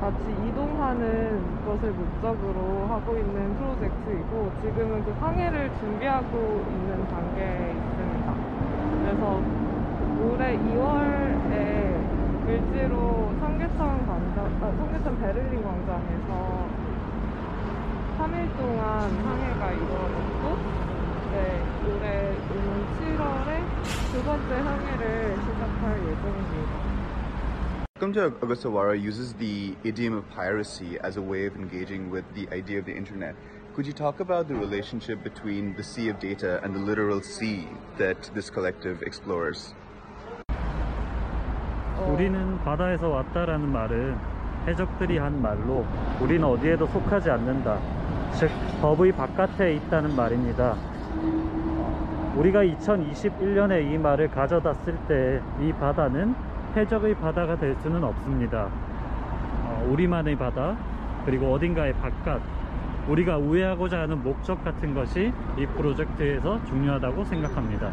같이 이동하는 것을 목적으로 하고 있는 프로젝트이고 지금은 그 항해를 준비하고 있는 단계에 있습니다. 그래서 올해 2월에 일지로 청계천 광장, 아, 청계천 베를린 광장에서 3일 동안 항해가 이루어졌고 네, 올해 오는 7월에 두 번째 항해를 시작할 예정입니다. Welcome to Ogasawara uses the idiom of piracy as a way of engaging with the idea of the internet. Could you talk about the relationship between the sea of data and the literal sea that this collective explores? 우리는 바다에서 왔다라는 말은 해적들이 한 말로 우리는 어디에도 속하지 않는다. 즉, 법의 바깥에 있다는 말입니다. 우리가 2021년에 이 말을 가져다 쓸 때 이 바다는 해적의 바다가 될 수는 없습니다. 어, 우리만의 바다, 그리고 어딘가의 바깥, 우리가 우회하고자 하는 목적 같은 것이 이 프로젝트에서 중요하다고 생각합니다.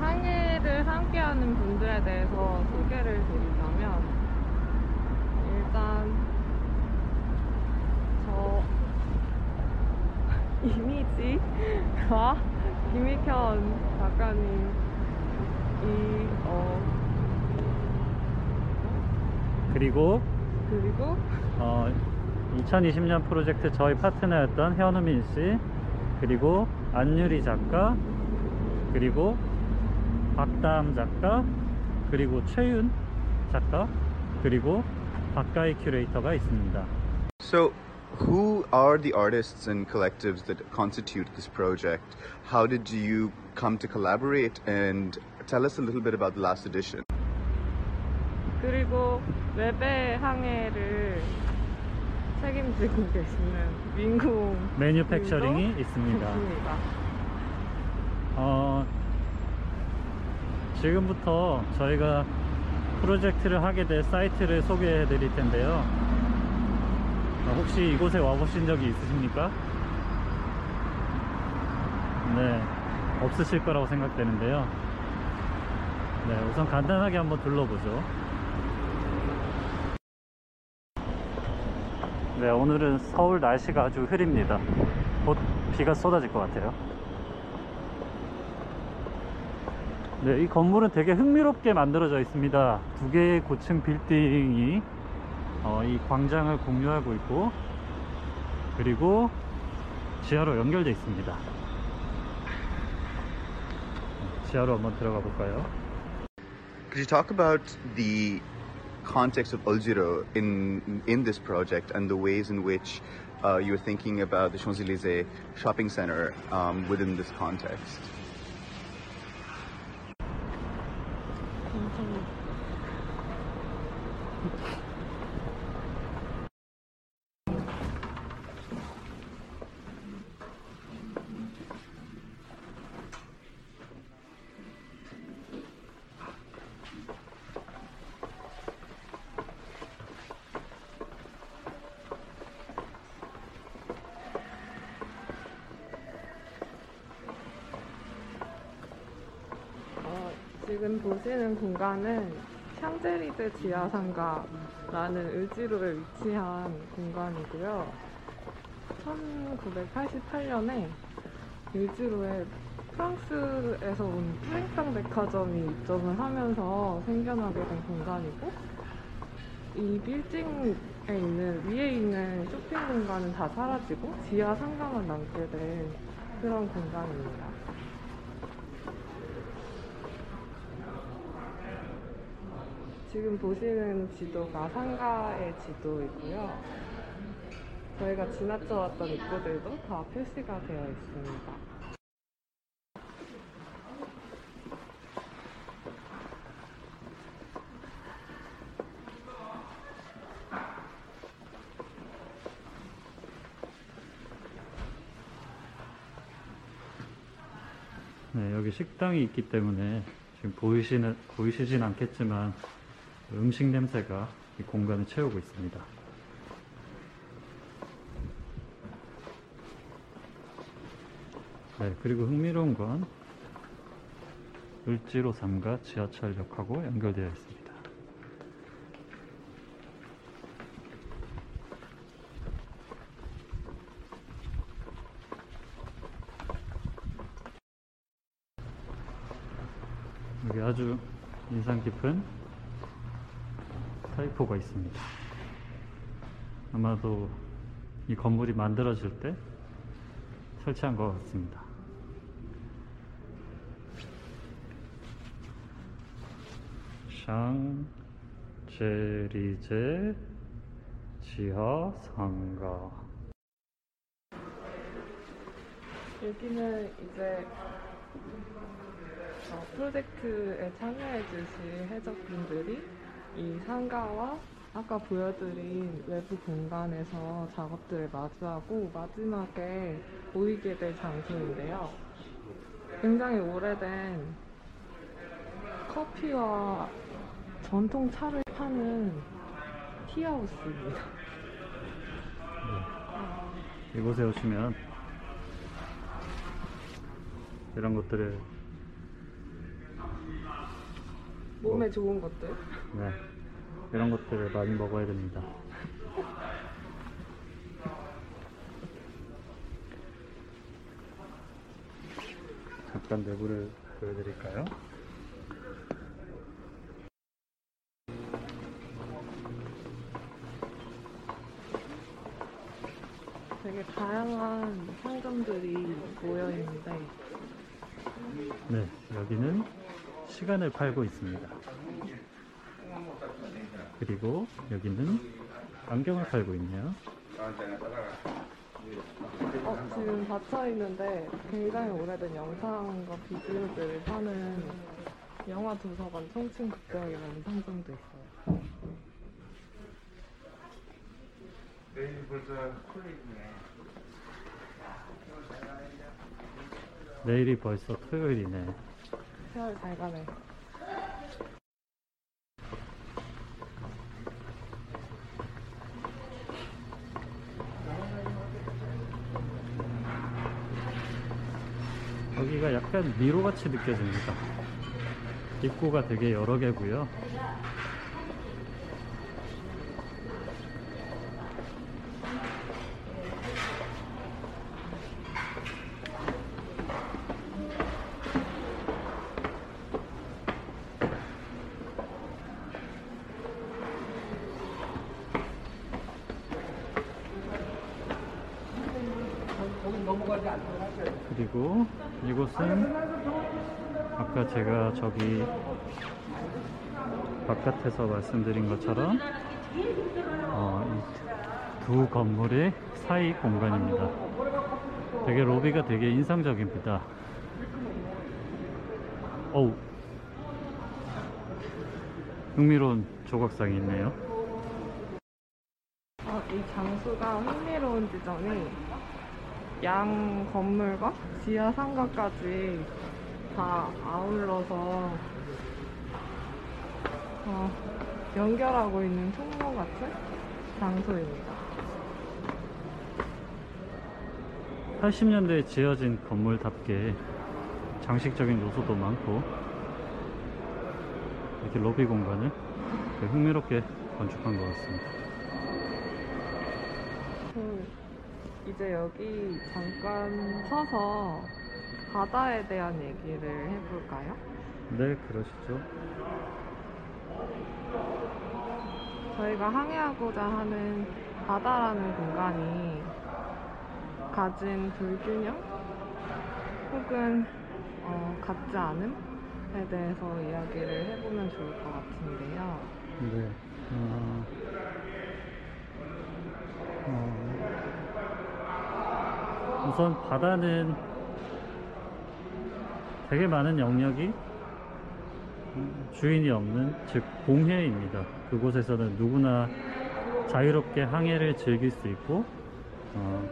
항해를 함께하는 분들에 대해서 소개를 드리자면 일단 저 이미지와 김익현 작가님 이, 어, 그리고 그리고 어, 2020년 프로젝트 저희 파트너였던 현우민 씨, 그리고 안유리 작가, 그리고 박다음 작가, 그리고 최윤 작가, 그리고 박가희 큐레이터가 있습니다. So, who are the artists and collectives that constitute this project? How did you come to collaborate? And tell us a little bit about the last edition. 그리고 웹의 항해를 책임지고 계시는 민공 매뉴팩처링이 있습니다. 있습니다. 어, 지금부터 저희가 프로젝트를 하게 될 사이트를 소개해 드릴 텐데요. 어, 혹시 이곳에 와보신 적이 있으십니까? 네, 없으실 거라고 생각되는데요. 네, 우선 간단하게 한번 둘러보죠. 네, 오늘은 서울 날씨가 아주 흐립니다. 곧 비가 쏟아질 것 같아요. 네, 이 건물은 되게 흥미롭게 만들어져 있습니다. 두 개의 고층 빌딩이 어, 이 광장을 공유하고 있고, 그리고 지하로 연결되어 있습니다. 지하로 한번 들어가 볼까요? Could you talk about the context of Algiro in in this project and the ways in which uh, you're thinking about the Champs Elysees shopping center um, within this context? 어, 지금 보시는 공간은 샹젤리제 지하상가라는 의지로에 위치한 공간이고요. 1988년에 의지로에 프랑스에서 온 프랭상 백화점이 입점을 하면서 생겨나게 된 공간이고 이 빌딩에 있는 위에 있는 쇼핑 공간은 다 사라지고 지하 상가만 남게 된 그런 공간입니다. 지금 보시는 지도가 상가의 지도이고요. 저희가 지나쳐왔던 입구들도 다 표시가 되어 있습니다. 네, 여기 식당이 있기 때문에 지금 보이시는, 보이시진 않겠지만 음식 냄새가 이 공간을 채우고 있습니다. 네, 그리고 흥미로운 건 을지로 3가 지하철역하고 연결되어 있습니다. 여기 아주 인상 깊은 타이포가 있습니다. 아마도 이 건물이 만들어질 때 설치한 것 같습니다. 샹제리제 지하 상가 여기는 이제 어, 프로젝트에 참여해주신 해적분들이 이 상가와 아까 보여드린 외부 공간에서 작업들을 마주하고 마지막에 모이게 될 장소인데요. 굉장히 오래된 커피와 전통 차를 파는 티하우스입니다. 이곳에 오시면 이런 것들을 몸에 좋은 것들. 네, 이런 것들을 많이 먹어야 됩니다. 잠깐 내부를 보여드릴까요? 되게 다양한 상점들이 모여 있는데 네, 여기는 시간을 팔고 있습니다. 그리고 여기는 안경을 팔고 있네요. 어, 지금 닫혀 있는데 굉장히 오래된 영상과 비디오들을 파는 영화 도서관 청춘 극장이라는 상점도 있어요. 내일 벌써 콜레이네. 내일이 벌써 토요일이네. 세월 잘 가네. 여기가 약간 미로같이 느껴집니다. 입구가 되게 여러 개고요. 그리고 이곳은 아까 제가 저기 바깥에서 말씀드린 것처럼 어, 이두 건물의 사이 공간입니다. 되게 로비가 되게 인상적입니다. 어우 흥미로운 조각상이 있네요. 어, 이 장소가 흥미로운 지점이 양 건물과 지하 상가까지 다 아울러서 어, 연결하고 있는 통로 같은 장소입니다. 80년대에 지어진 건물답게 장식적인 요소도 많고 이렇게 로비 공간을 흥미롭게 건축한 것 같습니다. 그, 이제 여기 잠깐 서서 바다에 대한 얘기를 해볼까요? 네, 그러시죠. 저희가 항해하고자 하는 바다라는 공간이 가진 불균형 혹은 어, 같지 않음에 대해서 이야기를 해보면 좋을 것 같은데요. 네. 어, 어, 우선 바다는 되게 많은 영역이 음, 주인이 없는 즉 공해입니다. 그곳에서는 누구나 자유롭게 항해를 즐길 수 있고 어,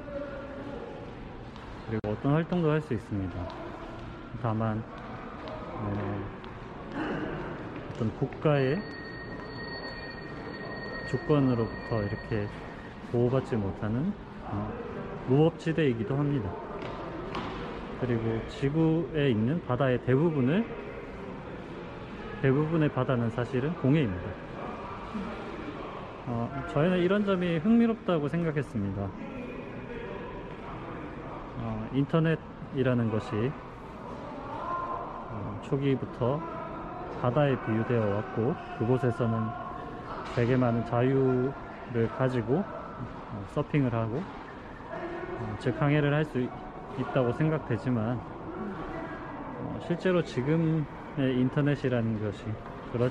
그리고 어떤 활동도 할 수 있습니다. 다만 어, 어떤 국가의 주권으로부터 이렇게 보호받지 못하는 어, 무법지대이기도 합니다. 그리고 지구에 있는 바다의 대부분을 대부분의 바다는 사실은 공해입니다. 어, 저희는 이런 점이 흥미롭다고 생각했습니다. 어, 인터넷이라는 것이 어, 초기부터 바다에 비유되어 왔고 그곳에서는 되게 많은 자유를 가지고 어, 서핑을 하고 어, 즉 항해를 할 수 있다고 생각되지만 어, 실제로 지금의 인터넷이라는 것이 그렇,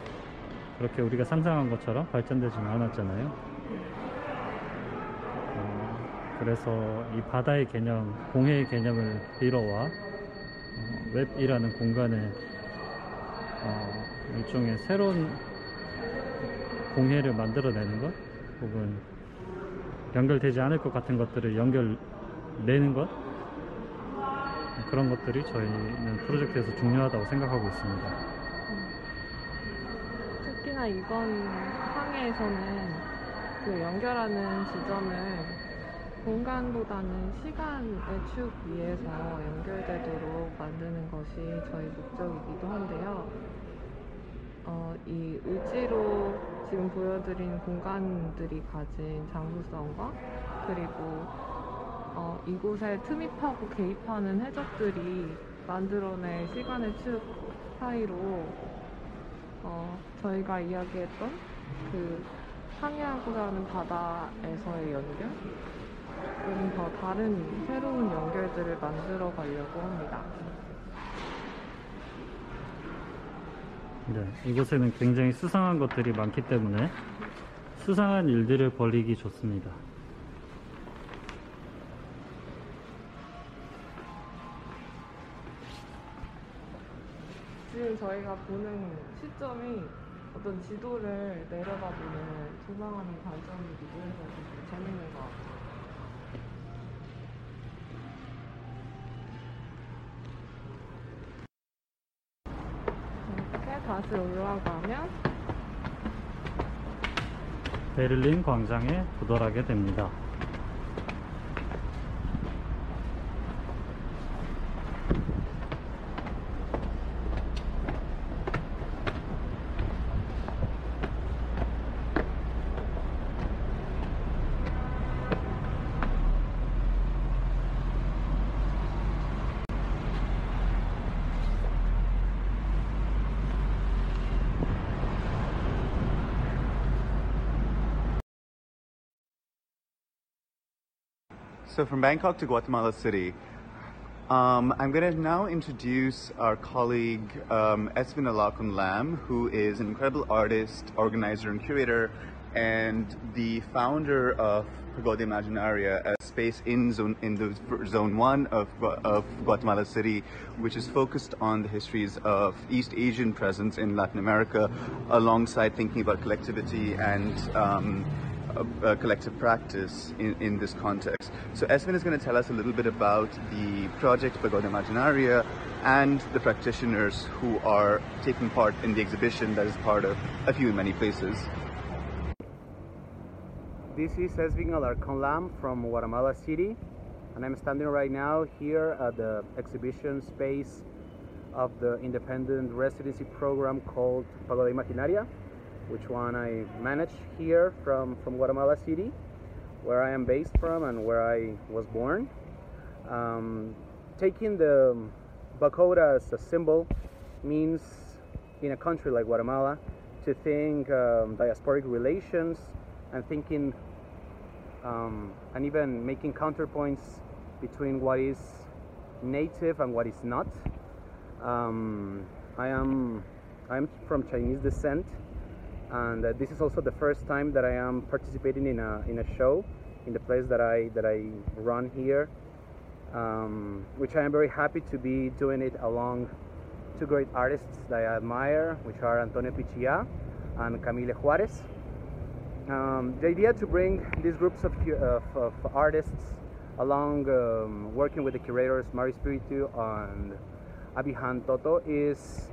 그렇게 우리가 상상한 것처럼 발전되지는 않았잖아요. 어, 그래서 이 바다의 개념, 공해의 개념을 빌어와 어, 웹이라는 공간에 어, 일종의 새로운 공해를 만들어내는 것 혹은 연결되지 않을 것 같은 것들을 연결 내는 것 그런 것들이 저희는 프로젝트에서 중요하다고 생각하고 있습니다. 특히나 이번 항해에서는 그 연결하는 지점을 공간보다는 시간의 축 위에서 연결되도록 만드는 것이 저희 목적이기도 한데요. 어, 이 의지로 지금 보여드린 공간들이 가진 장소성과 그리고 어, 이곳에 투입하고 개입하는 해적들이 만들어낸 시간의 축 사이로 어, 저희가 이야기했던 그 항해하고자 하는 바다에서의 연결 더 다른 새로운 연결들을 만들어 가려고 합니다. 네, 이곳에는 굉장히 수상한 것들이 많기 때문에 수상한 일들을 벌이기 좋습니다. 저희가 보는 시점이 어떤 지도를 내려다 보는 조망하는 관점이기도 해서 되게 재밌는 것 같아요. 이렇게 다시 올라가면 베를린 광장에 도달하게 됩니다. So from Bangkok to Guatemala City, um, I'm going to now introduce our colleague um, Esvin Alarcon Lam, who is an incredible artist, organizer, and curator, and the founder of Pagoda Imaginaria, a space in zone in the zone one of, of Guatemala City, which is focused on the histories of East Asian presence in Latin America, alongside thinking about collectivity and um, collective practice in, in this context. So Esvin is going to tell us a little bit about the project Pagoda Imaginaria and the practitioners who are taking part in the exhibition that is part of A Few in Many Places. This is Esvin Alarcon Lam from Guatemala City, and I'm standing right now here at the exhibition space of the independent residency program called Pagoda Imaginaria, which one I manage here from, from Guatemala City, where I am based from and where I was born. Um, taking the Pagoda as a symbol means in a country like Guatemala to think um, diasporic relations and thinking um, and even making counterpoints between what is native and what is not. Um, I am I'm from Chinese descent, and uh, this is also the first time that I am participating in a in a show in the place that I that I run here, um, which I am very happy to be doing it along two great artists that I admire, which are Antonio Pichillá and Camille Juarez. Um, the idea to bring these groups of, of, of artists along um, working with the curators Mari Spirito and Abhijan Toto is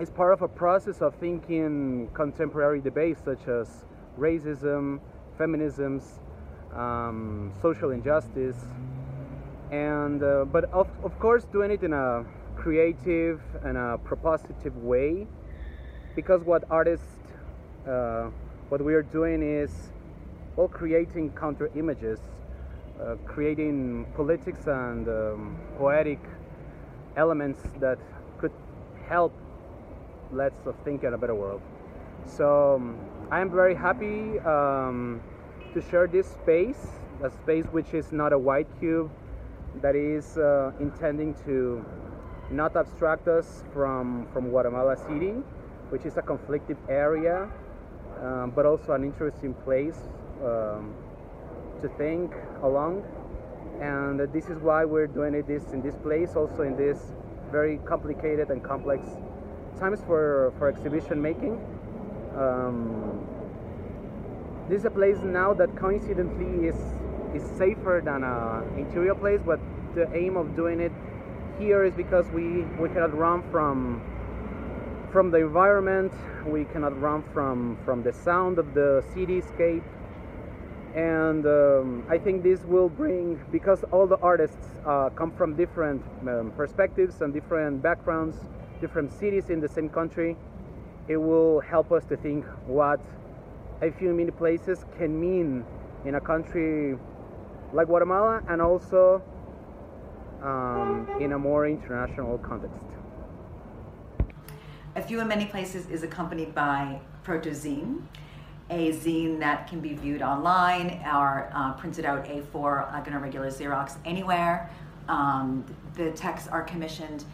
is part of a process of thinking contemporary debates such as racism, feminisms, um, social injustice, and uh, but of, of course doing it in a creative and a propositive way because what artists uh, what we are doing is well creating counter images uh, creating politics and um, poetic elements that could help let's think in a better world so um, i am very happy um, to share this space a space which is not a white cube that is uh, intending to not abstract us from from guatemala city which is a conflicted area um, but also an interesting place um, to think along. And this is why we're doing it this in this place, also in this very complicated and complex times for for exhibition making. Um, this is a place now that coincidentally is is safer than an interior place, but the aim of doing it here is because we we cannot run from from the environment we cannot run from from the sound of the cityscape and um, i think this will bring because all the artists uh, come from different um, perspectives and different backgrounds different cities in the same country it will help us to think what a few mini places can mean in a country like guatemala and also um, in a more international context A Few in Many Places is accompanied by Protozine. a zine that can be viewed online or uh, printed out A4 like in a regular Xerox anywhere. Um, the texts are commissioned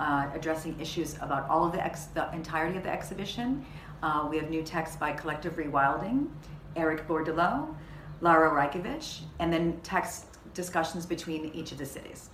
uh, addressing issues about all of the, ex- the entirety of the exhibition. Uh, we have new texts by Collective Rewilding, Eric Bordeleau, Lara Rajkovic, and then text discussions between each of the cities.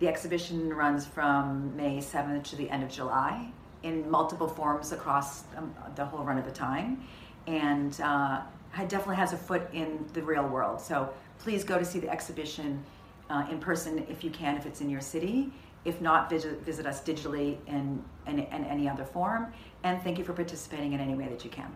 The exhibition runs from May 7th to the end of July in multiple forms across um, the whole run of the time and uh, definitely has a foot in the real world. So please go to see the exhibition uh, in person if you can, if it's in your city. If not, visit, visit us digitally in, in, in any other form. And thank you for participating in any way that you can.